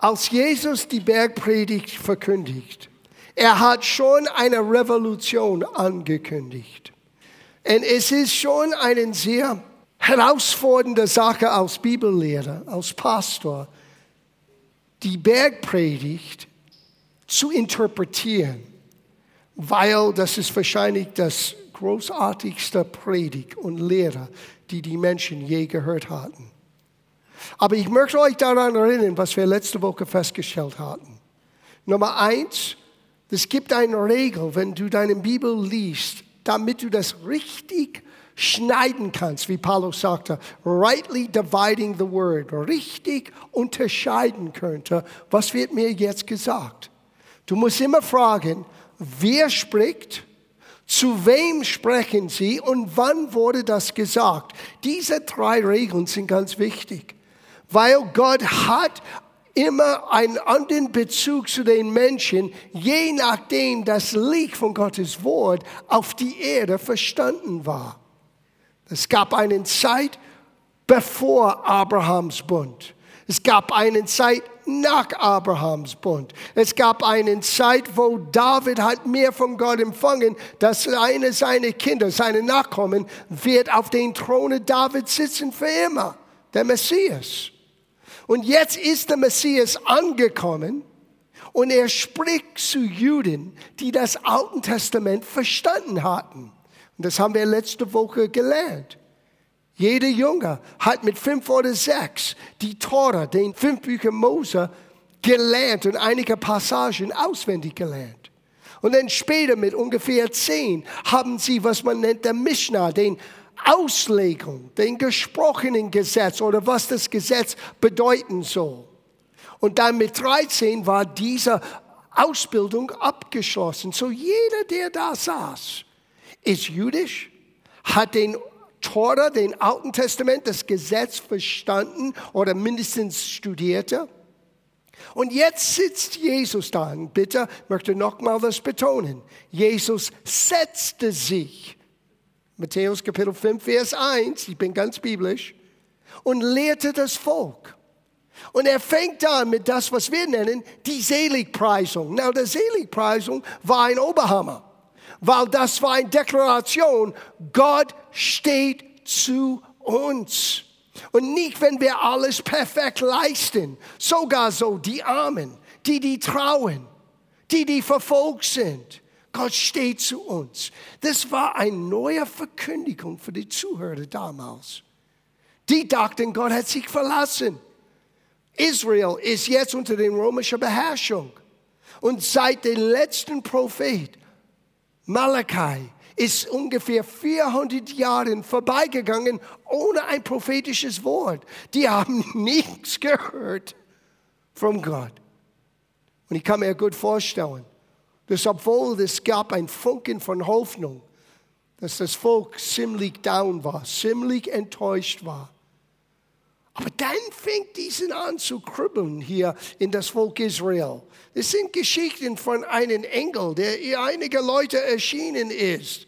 Als Jesus die Bergpredigt verkündigt, er hat schon eine Revolution angekündigt. Und es ist schon eine sehr herausfordernde Sache als Bibellehrer, als Pastor, die Bergpredigt zu interpretieren, weil das ist wahrscheinlich das großartigste Predigt und Lehre, die die Menschen je gehört hatten. Aber ich möchte euch daran erinnern, was wir letzte Woche festgestellt hatten. Nummer eins, es gibt eine Regel, wenn du deine Bibel liest, damit du das richtig schneiden kannst, wie Paulus sagte, rightly dividing the word, richtig unterscheiden könnte, was wird mir jetzt gesagt. Du musst immer fragen, wer spricht, zu wem sprechen sie und wann wurde das gesagt. Diese drei Regeln sind ganz wichtig, weil Gott hat immer einen anderen Bezug zu den Menschen, je nachdem das Licht von Gottes Wort auf die Erde verstanden war. Es gab eine Zeit bevor Abrahams Bund. Es gab eine Zeit nach Abrahams Bund. Es gab eine Zeit, wo David hat mehr von Gott empfangen, dass eine seiner Kinder, seine Nachkommen, wird auf den Throne David sitzen für immer. Der Messias. Und jetzt ist der Messias angekommen und er spricht zu Juden, die das Alte Testament verstanden hatten. Und das haben wir letzte Woche gelernt. Jeder Junge hat mit fünf oder sechs die Tora, den fünf Bücher Mose, gelernt und einige Passagen auswendig gelernt. Und dann später mit ungefähr zehn haben sie, was man nennt, der Mishnah, den Auslegung, den gesprochenen Gesetz oder was das Gesetz bedeuten soll. Und dann mit 13 war diese Ausbildung abgeschlossen. So jeder, der da saß, ist jüdisch, hat den Tora, den Alten Testament, das Gesetz verstanden oder mindestens studierte. Und jetzt sitzt Jesus da. Und bitte möchte nochmal das betonen. Jesus setzte sich. Matthäus Kapitel 5, Vers 1, ich bin ganz biblisch, und lehrte das Volk. Und er fängt an mit das, was wir nennen, die Seligpreisung. Na, die Seligpreisung war ein Oberhammer weil das war eine Deklaration, Gott steht zu uns. Und nicht, wenn wir alles perfekt leisten, sogar so die Armen, die, die trauen, die, die verfolgt sind. Gott steht zu uns. Das war eine neue Verkündigung für die Zuhörer damals. Die dachten, Gott hat sich verlassen. Israel ist jetzt unter der römischen Beherrschung. Und seit dem letzten Prophet Malachi ist ungefähr 400 Jahre vorbeigegangen ohne ein prophetisches Wort. Die haben nichts gehört von Gott. Und ich kann mir gut vorstellen, dass obwohl es gab ein Funken von Hoffnung, dass das Volk ziemlich down war, ziemlich enttäuscht war. Aber dann fängt diesen an zu kribbeln hier in das Volk Israel. Das sind Geschichten von einem Engel, der einige Leute erschienen ist.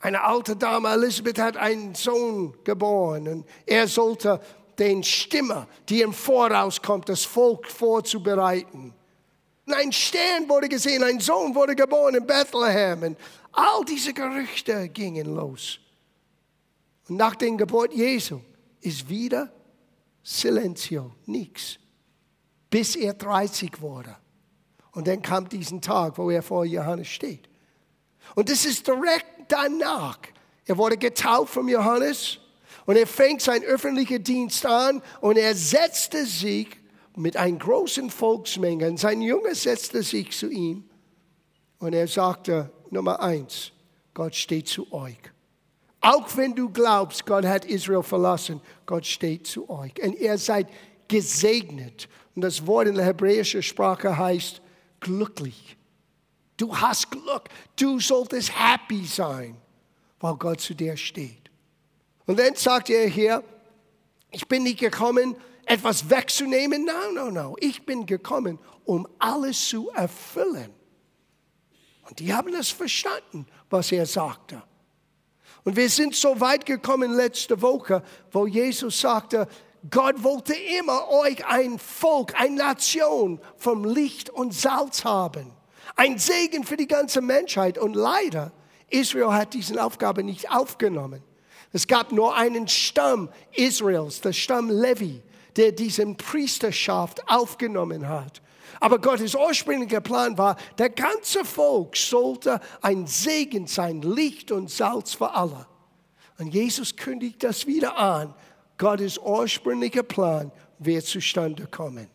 Eine alte Dame, Elisabeth, hat einen Sohn geboren und er sollte den Stimme, die im Voraus kommt, das Volk vorzubereiten. Ein Stern wurde gesehen, ein Sohn wurde geboren in Bethlehem und all diese Gerüchte gingen los. Und nach der Geburt Jesu ist wieder Silencio, nichts bis er 30 wurde. Und dann kam diesen Tag, wo er vor Johannes steht. Und das ist direkt danach. Er wurde getauft von Johannes und er fängt seinen öffentlichen Dienst an und er setzte sich mit einer großen Volksmenge. Und sein Junge setzte sich zu ihm und er sagte, Nummer eins, Gott steht zu euch. Auch wenn du glaubst, Gott hat Israel verlassen, Gott steht zu euch. Und ihr seid gesegnet und das Wort in der hebräischen Sprache heißt glücklich. Du hast Glück. Du solltest happy sein, weil Gott zu dir steht. Und dann sagt er hier, ich bin nicht gekommen, etwas wegzunehmen. No, no, no. Ich bin gekommen, um alles zu erfüllen. Und die haben das verstanden, was er sagte. Und wir sind so weit gekommen letzte Woche, wo Jesus sagte, Gott wollte immer euch ein Volk, eine Nation vom Licht und Salz haben. Ein Segen für die ganze Menschheit. Und leider, Israel hat diese Aufgabe nicht aufgenommen. Es gab nur einen Stamm Israels, der Stamm Levi, der diesen Priesterschaft aufgenommen hat. Aber Gottes ursprünglicher Plan war, der ganze Volk sollte ein Segen sein, Licht und Salz für alle. Und Jesus kündigt das wieder an. Gottes ursprünglicher Plan wird zustande kommen.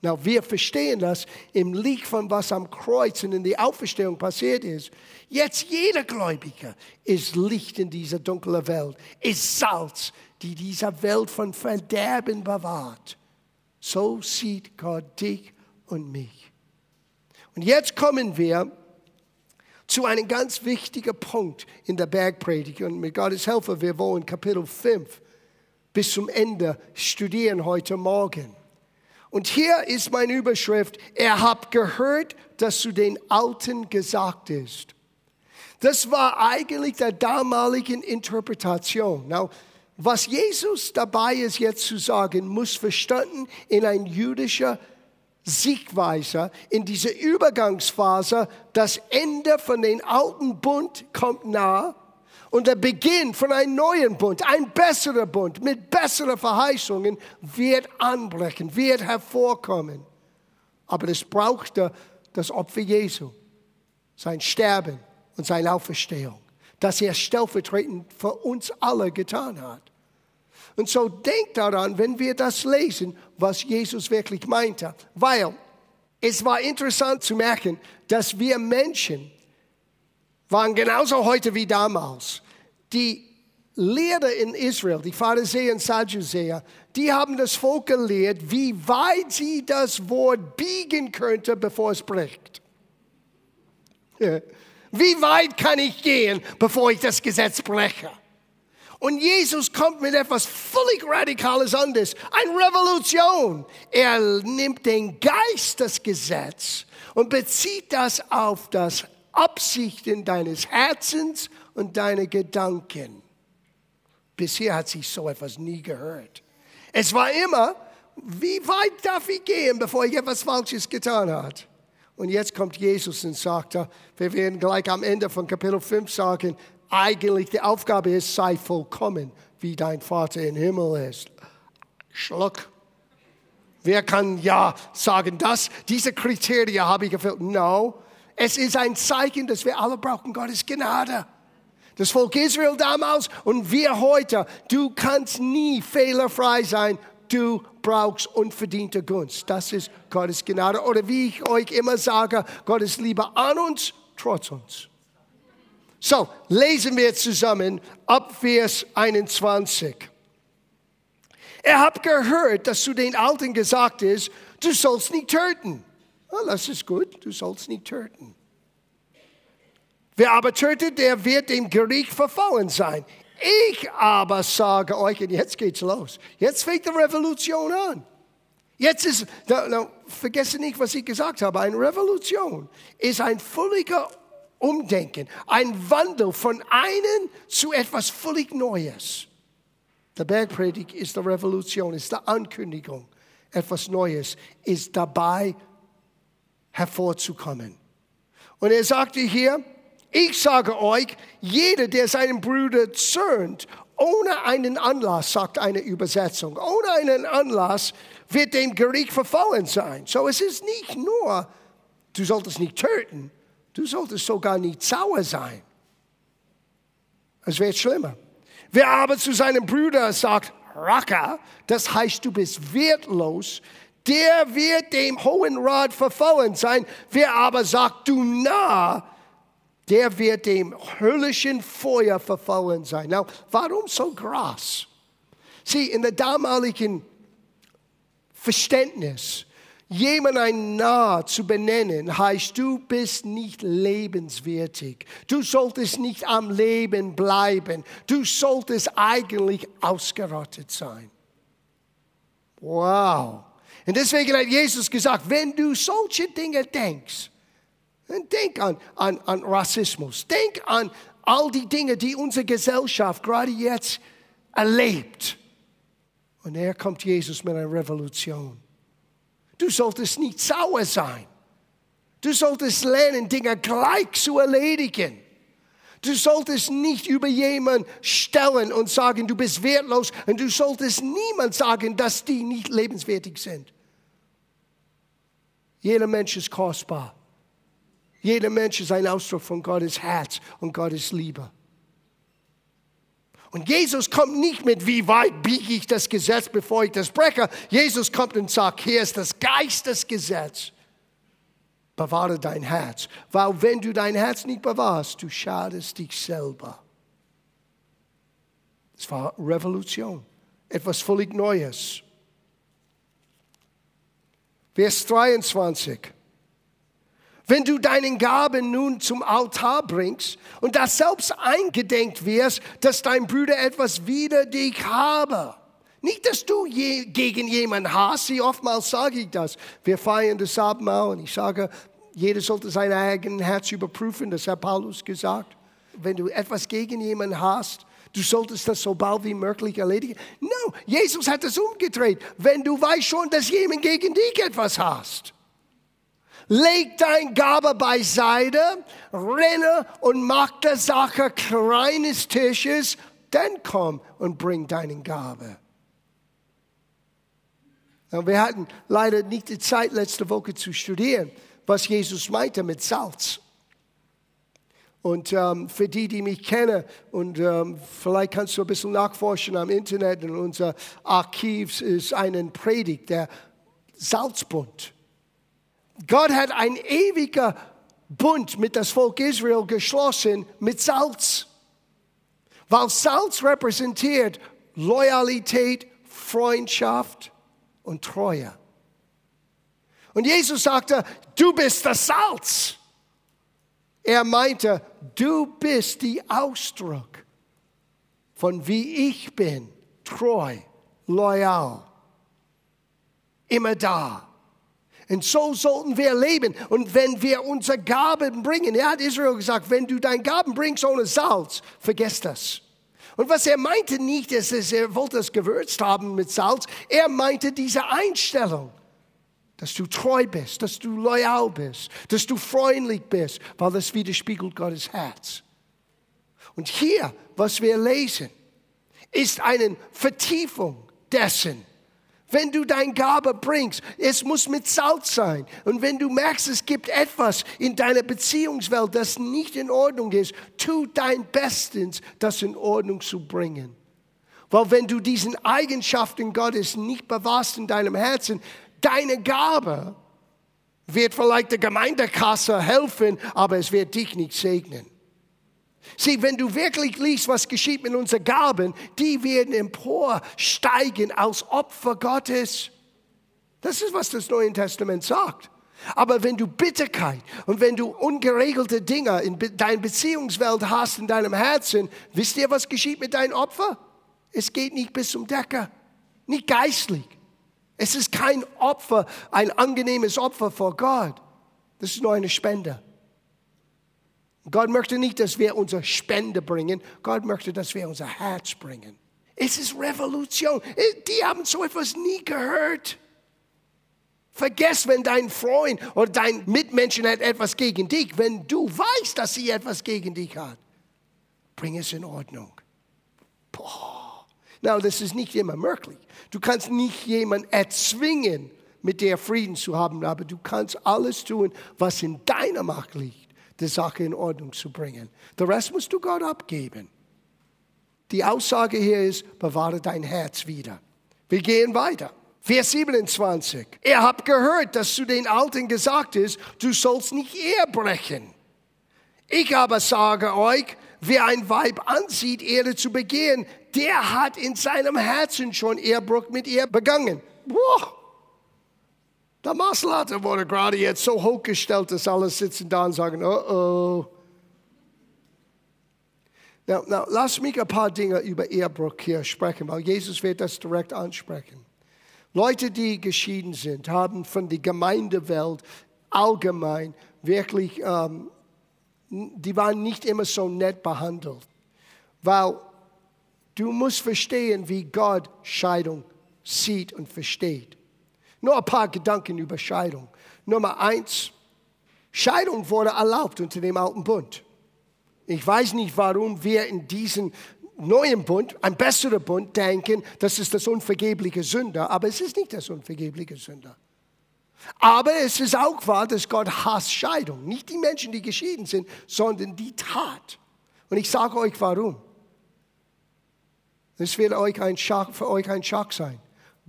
Na, wir verstehen das im Licht von was am Kreuz und in der Auferstehung passiert ist. Jetzt jeder Gläubige ist Licht in dieser dunklen Welt, ist Salz, die dieser Welt von Verderben bewahrt. So sieht Gott dich und mich. Und jetzt kommen wir zu einem ganz wichtigen Punkt in der Bergpredigt. Und mit Gottes Hilfe, wir wollen Kapitel 5 bis zum Ende studieren heute Morgen. Und hier ist meine Überschrift, er hat gehört, dass zu den Alten gesagt ist. Das war eigentlich der damaligen Interpretation. Now, was Jesus dabei ist jetzt zu sagen, muss verstanden in ein jüdischer Siegweise, in dieser Übergangsphase, das Ende von den alten Bund kommt nah und der Beginn von einem neuen Bund, ein besserer Bund mit besseren Verheißungen wird anbrechen, wird hervorkommen. Aber es brauchte das Opfer Jesu, sein Sterben und seine Auferstehung, das er stellvertretend für uns alle getan hat. Und so denkt daran, wenn wir das lesen, was Jesus wirklich meinte. Weil es war interessant zu merken, dass wir Menschen waren genauso heute wie damals. Die Lehrer in Israel, die Pharisäer und Sadduzäer, die haben das Volk gelehrt, wie weit sie das Wort biegen könnte, bevor es bricht. Wie weit kann ich gehen, bevor ich das Gesetz breche? Und Jesus kommt mit etwas völlig Radikales anderes, eine Revolution. Er nimmt den Geist des Gesetzes und bezieht das auf das Absichten deines Herzens und deine Gedanken. Bisher hat sich so etwas nie gehört. Es war immer, wie weit darf ich gehen, bevor ich etwas Falsches getan habe? Und jetzt kommt Jesus und sagt, wir werden gleich am Ende von Kapitel 5 sagen, eigentlich die Aufgabe ist, sei vollkommen, wie dein Vater im Himmel ist. Schluck. Wer kann ja sagen, dass diese Kriterien habe ich erfüllt? No. Es ist ein Zeichen, dass wir alle brauchen Gottes Gnade. Das Volk Israel damals und wir heute. Du kannst nie fehlerfrei sein. Du brauchst unverdiente Gunst. Das ist Gottes Gnade. Oder wie ich euch immer sage, Gottes Liebe an uns, trotz uns. So, lesen wir zusammen ab Vers 21. Er hat gehört, dass zu den Alten gesagt ist, du sollst nicht töten. Well, das ist gut, du sollst nicht töten. Wer aber tötet, der wird dem Gericht verfallen sein. Ich aber sage euch, und jetzt geht's los. Jetzt fängt die Revolution an. Jetzt ist, no, vergesse nicht, was ich gesagt habe. Eine Revolution ist ein völliger Umdenken, ein Wandel von einem zu etwas völlig Neues. Der Bergpredigt ist die Revolution, ist die Ankündigung. Etwas Neues ist dabei hervorzukommen. Und er sagte hier, ich sage euch, jeder, der seinen Bruder zürnt, ohne einen Anlass, sagt eine Übersetzung, ohne einen Anlass wird dem Gericht verfallen sein. So es ist nicht nur, du solltest nicht töten, Du solltest sogar nicht sauer sein. Es wird schlimmer. Wer aber zu seinem Bruder sagt, Raka, das heißt, du bist wertlos, der wird dem hohen Rad verfallen sein. Wer aber sagt, du nah, der wird dem höllischen Feuer verfallen sein. Now, warum so krass? Sieh, in der damaligen Verständnis Jemand ein Nah zu benennen, heißt, du bist nicht lebenswertig. Du solltest nicht am Leben bleiben. Du solltest eigentlich ausgerottet sein. Wow. Und deswegen hat Jesus gesagt, wenn du solche Dinge denkst, denk an, an, an Rassismus. Denk an all die Dinge, die unsere Gesellschaft gerade jetzt erlebt. Und er kommt Jesus mit einer Revolution. Du solltest nicht sauer sein. Du solltest lernen, Dinge gleich zu erledigen. Du solltest nicht über jemanden stellen und sagen, du bist wertlos. Und du solltest niemand sagen, dass die nicht lebenswertig sind. Jeder Mensch ist kostbar. Jeder Mensch ist ein Ausdruck von Gottes Herz und Gottes Liebe. Und Jesus kommt nicht mit, wie weit biege ich das Gesetz, bevor ich das breche. Jesus kommt und sagt, hier ist das Geistesgesetz. Bewahre dein Herz, weil wenn du dein Herz nicht bewahrst, du schadest dich selber. Es war Revolution, etwas völlig Neues. Vers 23. Wenn du deinen Gaben nun zum Altar bringst und das selbst eingedenkt wirst, dass dein Bruder etwas wider dich habe. Nicht, dass du je, gegen jemanden hast, wie oftmals sage ich das. Wir feiern das Abendmahl und ich sage, jeder sollte sein eigenes Herz überprüfen, das hat Paulus gesagt. Wenn du etwas gegen jemanden hast, du solltest das so bald wie möglich erledigen. No, Jesus hat es umgedreht. Wenn du weißt schon, dass jemand gegen dich etwas hast, leg dein Gabe beiseite, renne und mach der Sache kleines Tisches, dann komm und bring deinen Gabe. Und wir hatten leider nicht die Zeit, letzte Woche zu studieren, was Jesus meinte mit Salz. Und ähm, für die, die mich kennen, und ähm, vielleicht kannst du ein bisschen nachforschen am Internet, in unser Archiv ist eine Predigt, der Salzbund. Gott hat ein ewiger Bund mit das Volk Israel geschlossen mit Salz. Weil Salz repräsentiert Loyalität, Freundschaft und Treue. Und Jesus sagte, du bist das Salz. Er meinte, du bist die Ausdruck von wie ich bin, treu, loyal, immer da. Und so sollten wir leben. Und wenn wir unsere Gaben bringen, er hat Israel gesagt, wenn du deine Gaben bringst ohne Salz, vergesst das. Und was er meinte nicht, ist, dass er wollte es gewürzt haben mit Salz. Er meinte diese Einstellung, dass du treu bist, dass du loyal bist, dass du freundlich bist, weil das widerspiegelt Gottes Herz. Und hier, was wir lesen, ist eine Vertiefung dessen, wenn du dein Gabe bringst, es muss mit Salz sein. Und wenn du merkst, es gibt etwas in deiner Beziehungswelt, das nicht in Ordnung ist, tu dein Bestes, das in Ordnung zu bringen. Weil wenn du diesen Eigenschaften Gottes nicht bewahrst in deinem Herzen, deine Gabe wird vielleicht der Gemeindekasse helfen, aber es wird dich nicht segnen. Sieh, wenn du wirklich liest, was geschieht mit unseren Gaben, die werden emporsteigen als Opfer Gottes. Das ist, was das Neue Testament sagt. Aber wenn du Bitterkeit und wenn du ungeregelte Dinge in deiner Beziehungswelt hast, in deinem Herzen, wisst ihr, was geschieht mit deinem Opfer? Es geht nicht bis zum Decker, nicht geistlich. Es ist kein Opfer, ein angenehmes Opfer vor Gott. Das ist nur eine Spende. Gott möchte nicht, dass wir unsere Spende bringen. Gott möchte, dass wir unser Herz bringen. Es ist Revolution. Die haben so etwas nie gehört. Vergiss, wenn dein Freund oder dein Mitmenschen hat etwas gegen dich, wenn du weißt, dass sie etwas gegen dich hat, bring es in Ordnung. Boah. Na, das ist nicht immer möglich. Du kannst nicht jemanden erzwingen, mit dir Frieden zu haben, aber du kannst alles tun, was in deiner Macht liegt die Sache in Ordnung zu bringen. Der Rest musst du Gott abgeben. Die Aussage hier ist, bewahre dein Herz wieder. Wir gehen weiter. Vers 27. Ihr habt gehört, dass zu den Alten gesagt ist, du sollst nicht Ehe brechen. Ich aber sage euch, wer ein Weib ansieht, Ehre zu begehen, der hat in seinem Herzen schon Ehebruch mit ihr begangen. Boah. Der Maßlatte wurde gerade jetzt so hochgestellt, dass alle sitzen da und sagen, oh oh. Now, now, lass mich ein paar Dinge über Ehebruch hier sprechen, weil Jesus wird das direkt ansprechen. Leute, die geschieden sind, haben von der Gemeindewelt allgemein wirklich, ähm, die waren nicht immer so nett behandelt. Weil du musst verstehen, wie Gott Scheidung sieht und versteht. Nur ein paar Gedanken über Scheidung. Nummer eins, Scheidung wurde erlaubt unter dem alten Bund. Ich weiß nicht, warum wir in diesem neuen Bund, ein besserer Bund, denken, das ist das unvergebliche Sünder, aber es ist nicht das unvergebliche Sünder. Aber es ist auch wahr, dass Gott hasst Scheidung. Nicht die Menschen, die geschieden sind, sondern die Tat. Und ich sage euch warum. Das wird euch ein Schock, für euch ein Schock sein.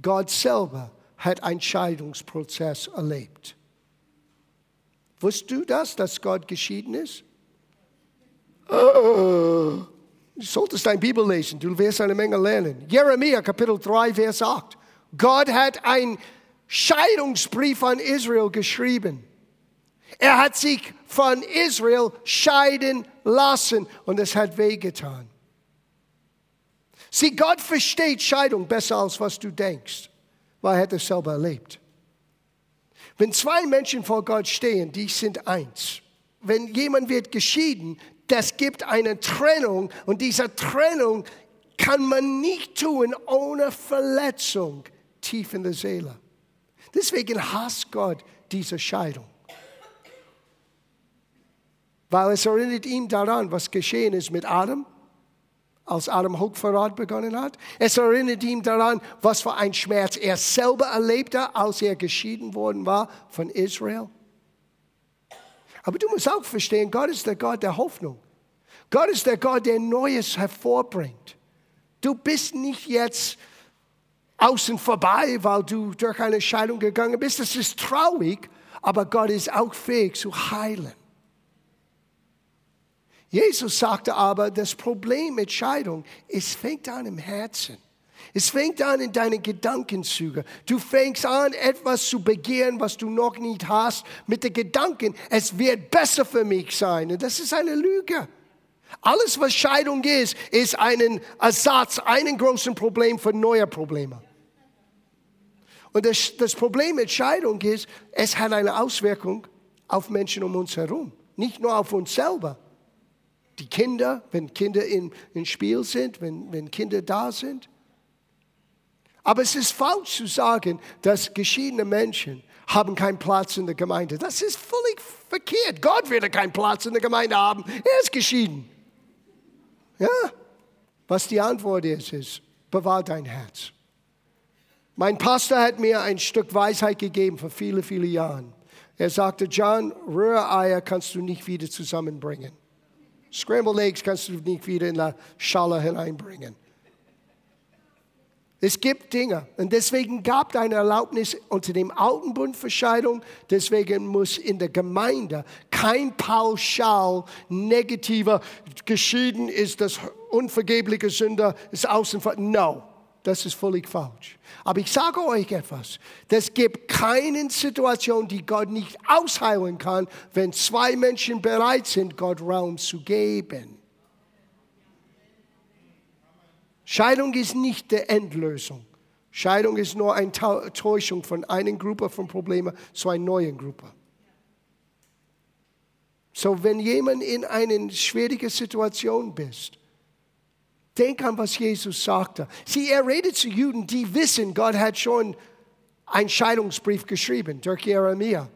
Gott selber hat einen Scheidungsprozess erlebt. Wusstest du das, dass Gott geschieden ist? Du solltest deine Bibel lesen, du wirst eine Menge lernen. Jeremia Kapitel 3, Vers 8. Gott hat einen Scheidungsbrief an Israel geschrieben. Er hat sich von Israel scheiden lassen und es hat wehgetan. Sieh, Gott versteht Scheidung besser als was du denkst, weil er es selber erlebt. Wenn zwei Menschen vor Gott stehen, die sind eins. Wenn jemand wird geschieden, das gibt eine Trennung und diese Trennung kann man nicht tun ohne Verletzung tief in der Seele. Deswegen hasst Gott diese Scheidung. Weil es erinnert ihn daran, was geschehen ist mit Adam, als Adam Hochverrat begonnen hat. Es erinnert ihn daran, was für ein Schmerz er selber erlebte, als er geschieden worden war von Israel. Aber du musst auch verstehen, Gott ist der Gott der Hoffnung. Gott ist der Gott, der Neues hervorbringt. Du bist nicht jetzt außen vorbei, weil du durch eine Scheidung gegangen bist. Das ist traurig, aber Gott ist auch fähig zu heilen. Jesus sagte aber, das Problem mit Scheidung, es fängt an im Herzen. Es fängt an in deinen Gedankenzügen. Du fängst an, etwas zu begehren, was du noch nicht hast, mit den Gedanken, es wird besser für mich sein. Und das ist eine Lüge. Alles, was Scheidung ist, ist ein Ersatz, einen großen Problem für neue Probleme. Und das, das Problem mit Scheidung ist, es hat eine Auswirkung auf Menschen um uns herum, nicht nur auf uns selber. Die Kinder, wenn Kinder im Spiel sind, wenn, wenn Kinder da sind. Aber es ist falsch zu sagen, dass geschiedene Menschen haben keinen Platz in der Gemeinde. Das ist völlig verkehrt. Gott wird keinen Platz in der Gemeinde haben. Er ist geschieden. Ja? Was die Antwort ist, ist, bewahr dein Herz. Mein Pastor hat mir ein Stück Weisheit gegeben vor viele, viele Jahren. Er sagte, John, Rühreier kannst du nicht wieder zusammenbringen. Scrambled Eggs kannst du nicht wieder in der Schale hineinbringen. Es gibt Dinge und deswegen gab es eine Erlaubnis unter dem alten Bund für Scheidung. Deswegen muss in der Gemeinde kein pauschal negativer geschieden ist das unvergebliche Sünder ist außen vor. No. Das ist völlig falsch. Aber ich sage euch etwas. Es gibt keine Situation, die Gott nicht ausheilen kann, wenn zwei Menschen bereit sind, Gott Raum zu geben. Scheidung ist nicht die Endlösung. Scheidung ist nur eine Täuschung von einer Gruppe von Problemen zu einer neuen Gruppe. So, wenn jemand in einer schwierigen Situation bist, Denk an, was Jesus sagte. Sieh, er redet zu Juden, die wissen, Gott hat schon einen Scheidungsbrief geschrieben durch Jeremia.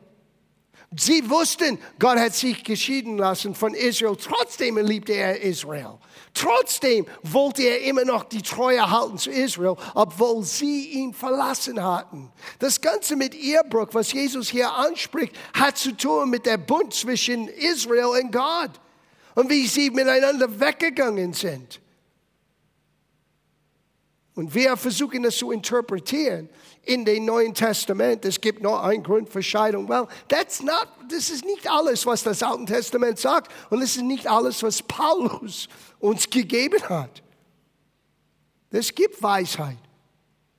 Sie wussten, Gott hat sich geschieden lassen von Israel. Trotzdem liebte er Israel. Trotzdem wollte er immer noch die Treue halten zu Israel, obwohl sie ihn verlassen hatten. Das Ganze mit Ehebruch, was Jesus hier anspricht, hat zu tun mit der Bund zwischen Israel und Gott und wie sie miteinander weggegangen sind. Und wir versuchen das zu interpretieren in dem Neuen Testament. Es gibt nur einen Grund für Scheidung. Well, that's not, das ist nicht alles, was das Alte Testament sagt. Und das ist nicht alles, was Paulus uns gegeben hat. Es gibt Weisheit.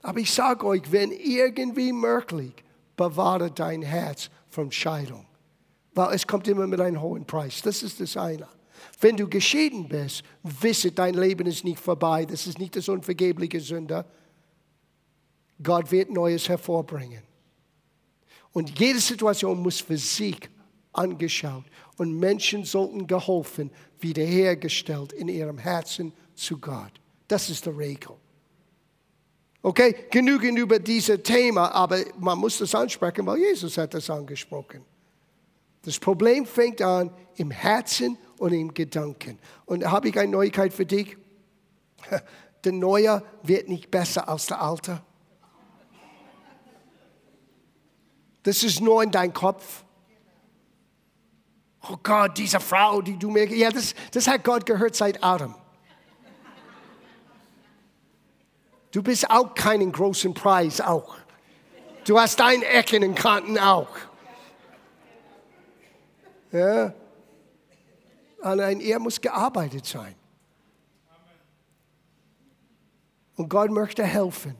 Aber ich sage euch, wenn irgendwie möglich, bewahre dein Herz von Scheidung. Weil es kommt immer mit einem hohen Preis. Das ist das eine. Wenn du geschieden bist, wisse, dein Leben ist nicht vorbei. Das ist nicht das unvergebliche Sünde. Gott wird Neues hervorbringen. Und jede Situation muss für sich angeschaut. Und Menschen sollten geholfen, wiederhergestellt in ihrem Herzen zu Gott. Das ist die Regel. Okay, genügend über dieses Thema, aber man muss das ansprechen, weil Jesus hat das angesprochen. Das Problem fängt an im Herzen und im Gedanken. Und habe ich eine Neuigkeit für dich. Der Neue wird nicht besser als der Alte. Das ist nur in deinem Kopf. Oh Gott, diese Frau, die du mir. Ja, das, das hat Gott gehört seit Adam. Du bist auch keinen großen Preis, auch. Du hast deine Ecken und Kanten auch. Ja. An ein Ehe muss gearbeitet sein. Und Gott möchte helfen.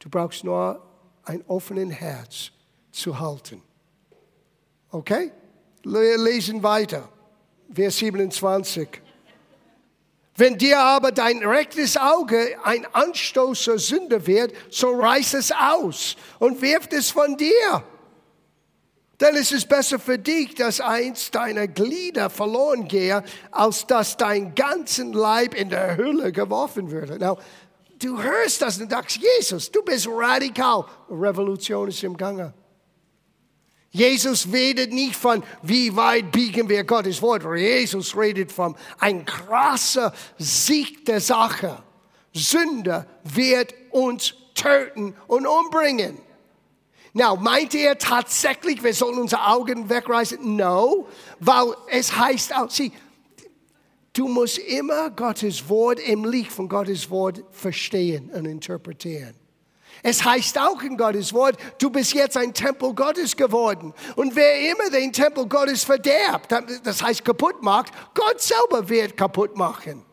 Du brauchst nur ein offenes Herz zu halten. Okay? Wir lesen weiter. Vers 27. Wenn dir aber dein rechtes Auge ein Anstoß zur Sünde wird, so reiß es aus und wirf es von dir. Denn es ist besser für dich, dass eins deiner Glieder verloren gehe, als dass dein ganzen Leib in der Hülle geworfen würde. Now, du hörst das und sagst, Jesus, du bist radikal. Revolution ist im Gange. Jesus redet nicht von, wie weit biegen wir Gottes Wort. Jesus redet von ein krasser Sieg der Sache. Sünde wird uns töten und umbringen. Now, meint er tatsächlich, wir sollen unsere Augen wegreißen? No, weil es heißt auch, sieh, du musst immer Gottes Wort im Licht von Gottes Wort verstehen und interpretieren. Es heißt auch in Gottes Wort, du bist jetzt ein Tempel Gottes geworden. Und wer immer den Tempel Gottes verderbt, das heißt kaputt macht, Gott selber wird kaputt machen.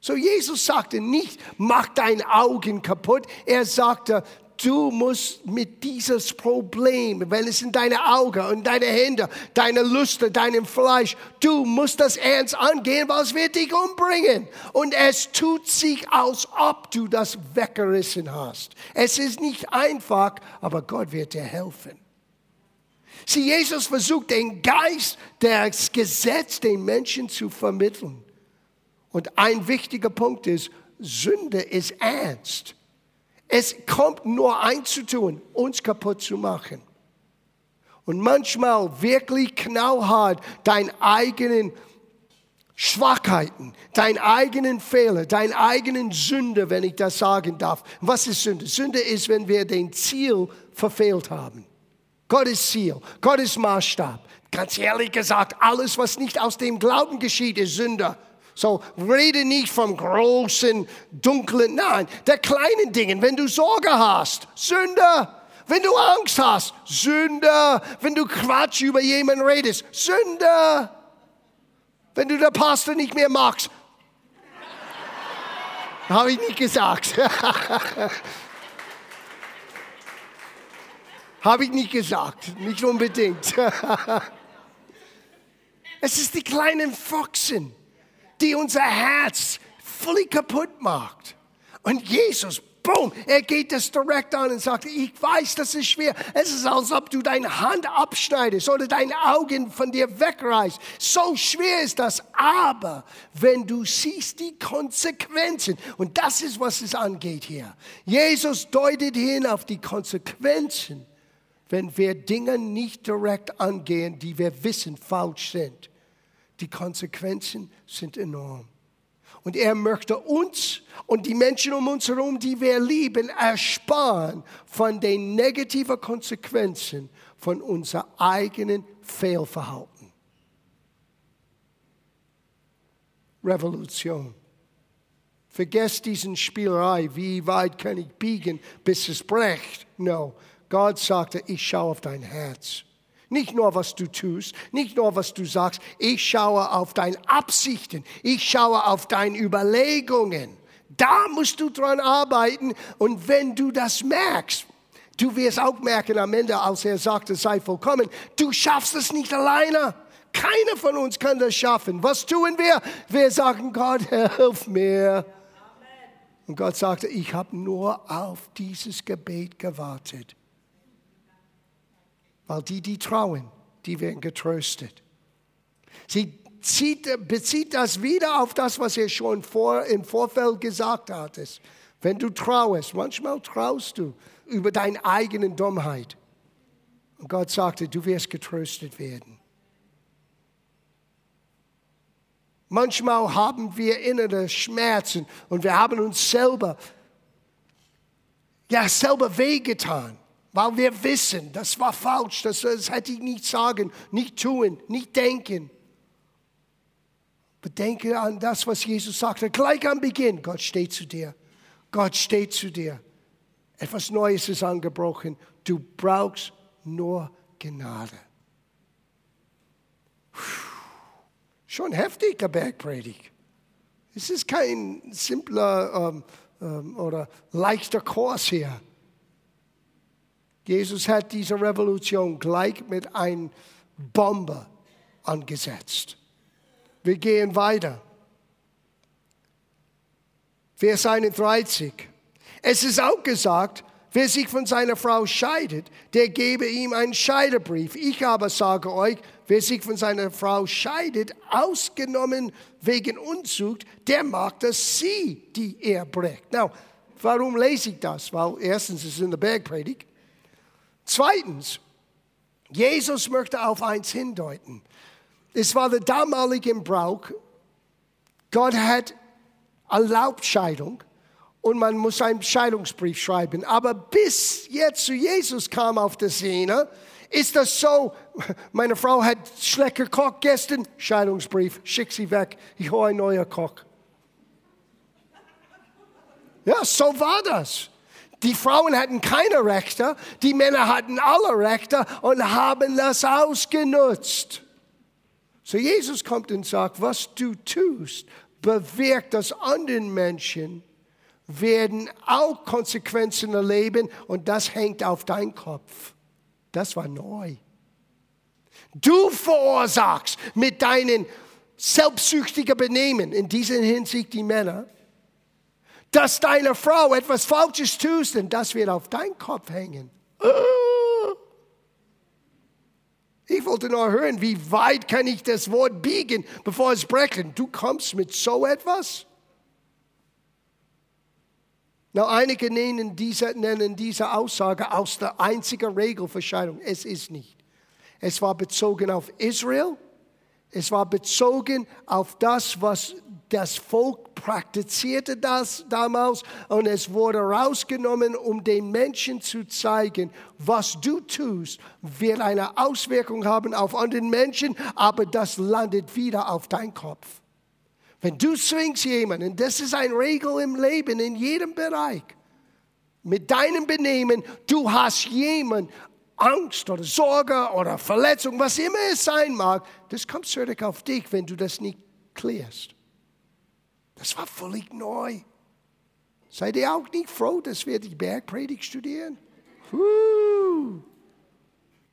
So Jesus sagte nicht, mach dein Augen kaputt. Er sagte, du musst mit dieses Problem, wenn es in deine Augen und deine Hände, deine Lüste, deinem Fleisch, du musst das ernst angehen, weil es wird dich umbringen. Und es tut sich, als ob du das weggerissen hast. Es ist nicht einfach, aber Gott wird dir helfen. Sieh, Jesus versucht den Geist des Gesetzes den Menschen zu vermitteln. Und ein wichtiger Punkt ist, Sünde ist ernst. Es kommt nur einzutun, uns kaputt zu machen. Und manchmal wirklich knallhart deine eigenen Schwachheiten, deine eigenen Fehler, deine eigenen Sünde, wenn ich das sagen darf. Was ist Sünde? Sünde ist, wenn wir den Ziel verfehlt haben. Gottes Ziel, Gottes Maßstab. Ganz ehrlich gesagt, alles, was nicht aus dem Glauben geschieht, ist Sünde. So rede nicht vom großen, dunklen, nein, der kleinen Dingen. Wenn du Sorge hast, Sünde. Wenn du Angst hast, Sünde. Wenn du Quatsch über jemanden redest, Sünde. Wenn du der Pastor nicht mehr magst, habe ich nicht gesagt. habe ich nicht gesagt, nicht unbedingt. es ist die kleinen Foxen die unser Herz völlig kaputt macht. Und Jesus, boom, er geht das direkt an und sagt, ich weiß, das ist schwer. Es ist, als ob du deine Hand abschneidest oder deine Augen von dir wegreißt. So schwer ist das. Aber wenn du siehst die Konsequenzen, und das ist, was es angeht hier. Jesus deutet hin auf die Konsequenzen, wenn wir Dinge nicht direkt angehen, die wir wissen falsch sind. Die Konsequenzen sind enorm. Und er möchte uns und die Menschen um uns herum, die wir lieben, ersparen von den negativen Konsequenzen von unserem eigenen Fehlverhalten. Revolution. Vergesst diesen Spielerei, wie weit kann ich biegen, bis es bricht. No, Gott sagte, ich schaue auf dein Herz. Nicht nur, was du tust, nicht nur, was du sagst. Ich schaue auf deine Absichten. Ich schaue auf deine Überlegungen. Da musst du dran arbeiten. Und wenn du das merkst, du wirst auch merken am Ende, als er sagte, sei vollkommen, du schaffst es nicht alleine. Keiner von uns kann das schaffen. Was tun wir? Wir sagen, Gott, hilf mir. Und Gott sagte, ich habe nur auf dieses Gebet gewartet. Weil die, die trauen, die werden getröstet. Sie zieht, bezieht das wieder auf das, was er schon vor, im Vorfeld gesagt hat. Wenn du trauerst, manchmal traust du über deine eigene Dummheit. Und Gott sagte, du wirst getröstet werden. Manchmal haben wir innere Schmerzen und wir haben uns selber, ja, selber wehgetan, weil wir wissen, das war falsch, das, das hätte ich nicht sagen, nicht tun, nicht denken. Bedenke an das, was Jesus sagte, gleich am Beginn. Gott steht zu dir. Gott steht zu dir. Etwas Neues ist angebrochen. Du brauchst nur Gnade. Schon heftiger Bergpredigt. Es ist kein simpler ähm, ähm, oder leichter Kurs hier. Jesus hat diese Revolution gleich mit einer Bombe angesetzt. Wir gehen weiter. Vers 31. Es ist auch gesagt, wer sich von seiner Frau scheidet, der gebe ihm einen Scheidebrief. Ich aber sage euch, wer sich von seiner Frau scheidet, ausgenommen wegen Unzucht, der mag dass sie, die er bricht. Now, warum lese ich das? Weil erstens ist es in der Bergpredigt. Zweitens, Jesus möchte auf eins hindeuten. Es war der damalige Brauch. Gott hat erlaubt Scheidung und man muss einen Scheidungsbrief schreiben. Aber bis jetzt zu Jesus kam auf der Szene, ist das so, meine Frau hat schlecht gekocht gestern, Scheidungsbrief, schick sie weg, ich hole einen neuen Koch. Ja, so war das. Die Frauen hatten keine Rechte, die Männer hatten alle Rechte und haben das ausgenutzt. So Jesus kommt und sagt, was du tust, bewirkt, dass anderen Menschen werden auch Konsequenzen erleben und das hängt auf dein Kopf. Das war neu. Du verursachst mit deinen selbstsüchtigen Benehmen, in dieser Hinsicht die Männer, dass deine Frau etwas Falsches tust und das wird auf deinen Kopf hängen. Ich wollte nur hören, wie weit kann ich das Wort biegen, bevor es brechen. Du kommst mit so etwas? Na, einige nennen diese, nennen diese Aussage aus der einzigen Regel für Scheidung. Es ist nicht. Es war bezogen auf Israel. Es war bezogen auf das, was das Volk praktizierte das damals und es wurde rausgenommen, um den Menschen zu zeigen, was du tust, wird eine Auswirkung haben auf andere Menschen, aber das landet wieder auf dein Kopf. Wenn du zwingst jemanden, das ist eine Regel im Leben, in jedem Bereich, mit deinem Benehmen, du hast jemanden Angst oder Sorge oder Verletzung, was immer es sein mag, das kommt zurück auf dich, wenn du das nicht klärst. Das war völlig neu. Seid ihr auch nicht froh, dass wir die Bergpredigt studieren?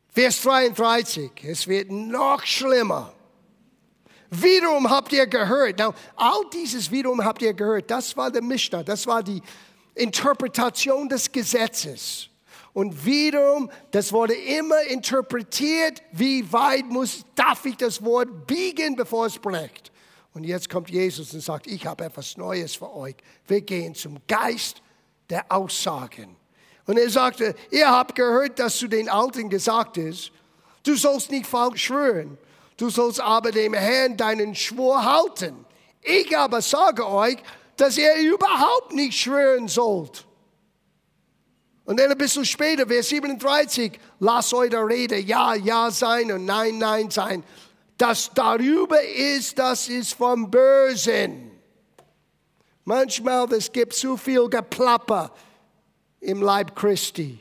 Vers 33, es wird noch schlimmer. Wiederum habt ihr gehört, now, all dieses wiederum habt ihr gehört, das war der Mishnah, das war die Interpretation des Gesetzes. Und wiederum, das wurde immer interpretiert, wie weit muss, darf ich das Wort biegen, bevor es bricht. Und jetzt kommt Jesus und sagt, ich habe etwas Neues für euch. Wir gehen zum Geist der Aussagen. Und er sagte, ihr habt gehört, dass zu den Alten gesagt ist, du sollst nicht falsch schwören, du sollst aber dem Herrn deinen Schwur halten. Ich aber sage euch, dass ihr überhaupt nicht schwören sollt. Und dann ein bisschen später, Vers 37, lasst eure Rede Ja, Ja sein und Nein, Nein sein das darüber ist, das ist vom Bösen. Manchmal, es gibt zu viel Geplapper im Leib Christi.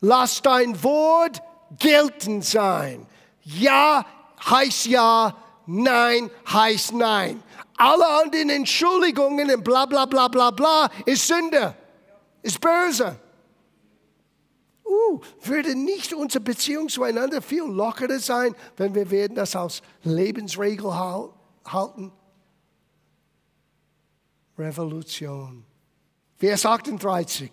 Lass dein Wort geltend sein. Ja heißt ja, nein heißt nein. Alle anderen Entschuldigungen und bla bla bla bla bla ist Sünde, ist böse uh, würde nicht unsere Beziehung zueinander viel lockerer sein, wenn wir werden das als Lebensregel halten? Revolution. Vers 38.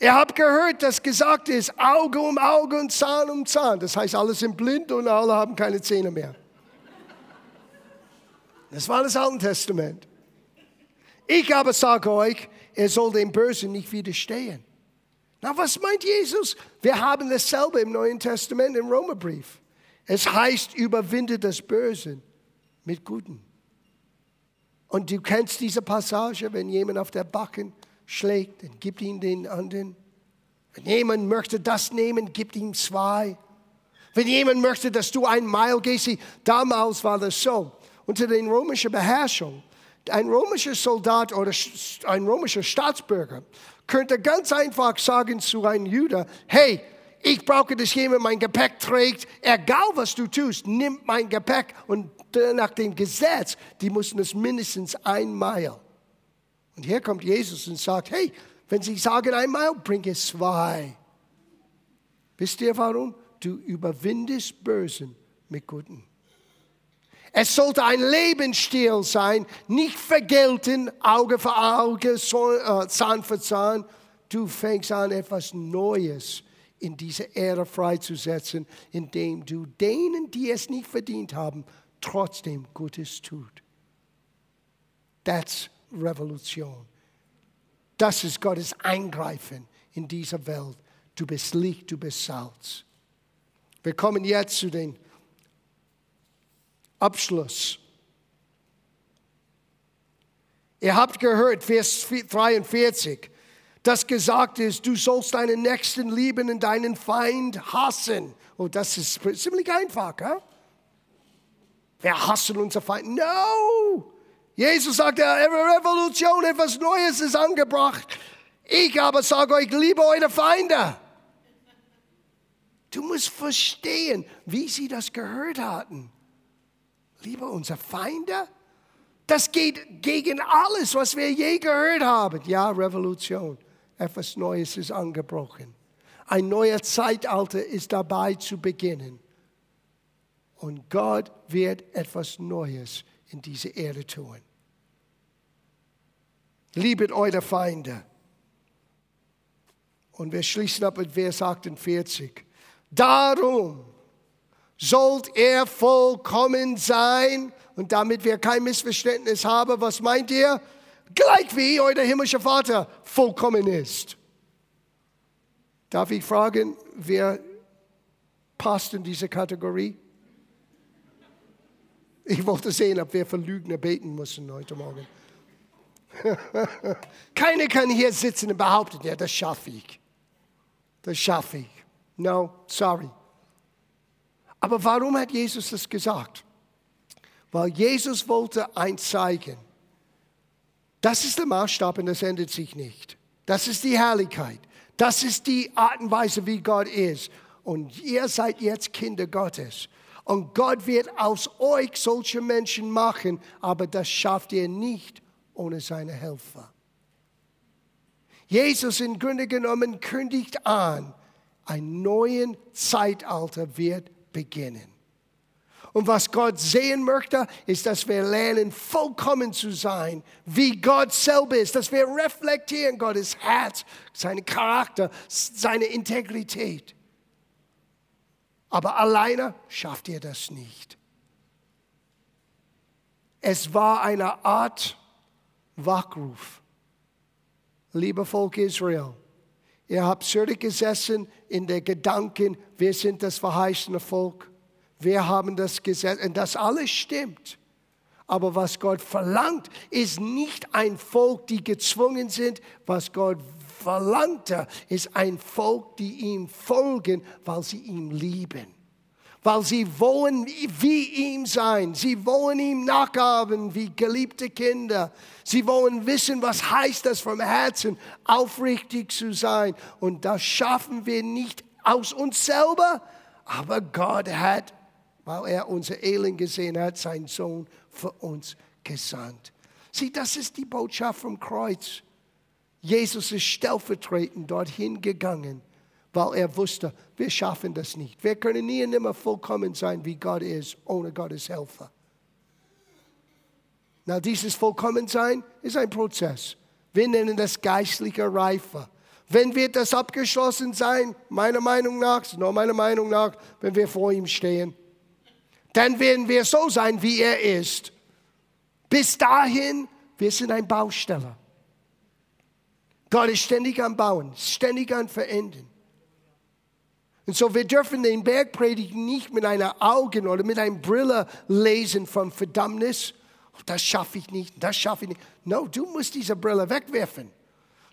Ihr habt gehört, dass gesagt ist, Auge um Auge und Zahn um Zahn. Das heißt, alle sind blind und alle haben keine Zähne mehr. Das war das Alte Testament. Ich aber sage euch, er soll dem Bösen nicht widerstehen. Na, was meint Jesus? Wir haben dasselbe im Neuen Testament im Römerbrief. Es heißt, überwinde das Böse mit Guten. Und du kennst diese Passage, wenn jemand auf der Backen schlägt, dann gib ihm den anderen. Wenn jemand möchte das nehmen, gib ihm zwei. Wenn jemand möchte, dass du ein Mile gehst, damals war das so. Unter den römischen Beherrschung, ein römischer Soldat oder ein römischer Staatsbürger könnte ganz einfach sagen zu einem Judah, hey, ich brauche, dass jemand mein Gepäck trägt, egal was du tust, nimm mein Gepäck und nach dem Gesetz, die mussten es mindestens ein Mile. Und hier kommt Jesus und sagt, hey, wenn sie sagen ein Mile, bring es zwei. Wisst ihr warum? Du überwindest Bösen mit Guten. Es sollte ein Lebensstil sein, nicht vergelten, Auge für Auge, äh, Zahn für Zahn. Du fängst an, etwas Neues in diese Erde freizusetzen, indem du denen, die es nicht verdient haben, trotzdem Gutes tut. That's Revolution. Das ist Gottes Eingreifen in dieser Welt. Du bist Licht, du bist Salz. Wir kommen jetzt zu den Abschluss. Ihr habt gehört, Vers 43, dass gesagt ist, du sollst deinen Nächsten lieben und deinen Feind hassen. Oh, das ist ziemlich einfach. Huh? Wir hassen unser Feind. No! Jesus sagt, Revolution, etwas Neues ist angebracht. Ich aber sage euch, liebe eure Feinde. Du musst verstehen, wie sie das gehört hatten. Liebe unsere Feinde. Das geht gegen alles, was wir je gehört haben. Ja, Revolution. Etwas Neues ist angebrochen. Ein neuer Zeitalter ist dabei zu beginnen. Und Gott wird etwas Neues in diese Erde tun. Liebet eure Feinde. Und wir schließen ab mit Vers 48. Darum sollt er vollkommen sein. Und damit wir kein Missverständnis haben, was meint ihr? Gleich wie euer himmlischer Vater vollkommen ist. Darf ich fragen, wer passt in diese Kategorie? Ich wollte sehen, ob wir für Lügner beten müssen heute Morgen. Keiner kann hier sitzen und behaupten, ja, das schaffe ich. Das schaffe ich. No, sorry. Aber warum hat Jesus das gesagt? Weil Jesus wollte eins zeigen. Das ist der Maßstab und das ändert sich nicht. Das ist die Herrlichkeit. Das ist die Art und Weise, wie Gott ist. Und ihr seid jetzt Kinder Gottes. Und Gott wird aus euch solche Menschen machen, aber das schafft ihr nicht ohne seine Helfer. Jesus im Grunde genommen kündigt an, ein neues Zeitalter wird beginnen. Und was Gott sehen möchte, ist, dass wir lernen, vollkommen zu sein, wie Gott selber ist, dass wir reflektieren Gottes Herz, seinen Charakter, seine Integrität. Aber alleine schafft ihr das nicht. Es war eine Art Wachruf. Lieber Volk Israel, ihr habt zurückgesessen in der Gedanken, wir sind das verheißene Volk, wir haben das Gesetz, und das alles stimmt. Aber was Gott verlangt, ist nicht ein Volk, die gezwungen sind. Was Gott verlangte, ist ein Volk, die ihm folgen, weil sie ihn lieben weil sie wollen wie ihm sein. Sie wollen ihm nachahmen wie geliebte Kinder. Sie wollen wissen, was heißt das vom Herzen, aufrichtig zu sein. Und das schaffen wir nicht aus uns selber, aber Gott hat, weil er unser Elend gesehen hat, seinen Sohn für uns gesandt. Sieh, das ist die Botschaft vom Kreuz. Jesus ist stellvertretend dorthin gegangen weil er wusste, wir schaffen das nicht. Wir können nie und nimmer vollkommen sein, wie Gott ist, ohne Gottes Helfer. Na, dieses Vollkommensein ist ein Prozess. Wir nennen das geistliche Reife. Wenn wird das abgeschlossen sein? Meiner Meinung nach, nur meiner Meinung nach, wenn wir vor ihm stehen. Dann werden wir so sein, wie er ist. Bis dahin Wir sind ein Bausteller. Gott ist ständig am Bauen, ständig am Verändern. Und so, wir dürfen den Bergpredigt nicht mit einer Augen oder mit einer Brille lesen von Verdammnis. Das schaffe ich nicht, das schaffe ich nicht. No, du musst diese Brille wegwerfen.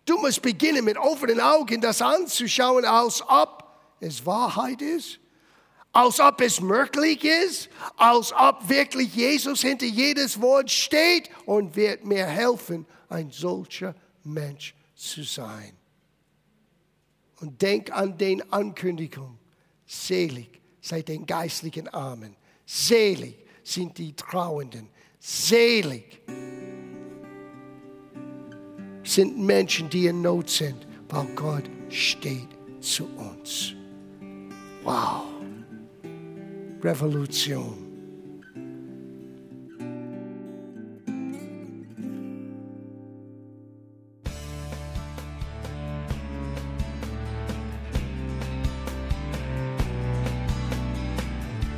Du musst beginnen mit offenen Augen das anzuschauen, als ob es Wahrheit ist, als ob es möglich ist, als ob wirklich Jesus hinter jedes Wort steht und wird mir helfen, ein solcher Mensch zu sein. Und denk an den Ankündigung. Selig seid den geistlichen Armen. Selig sind die Trauenden. Selig sind Menschen, die in Not sind, weil Gott steht zu uns. Wow. Revolution.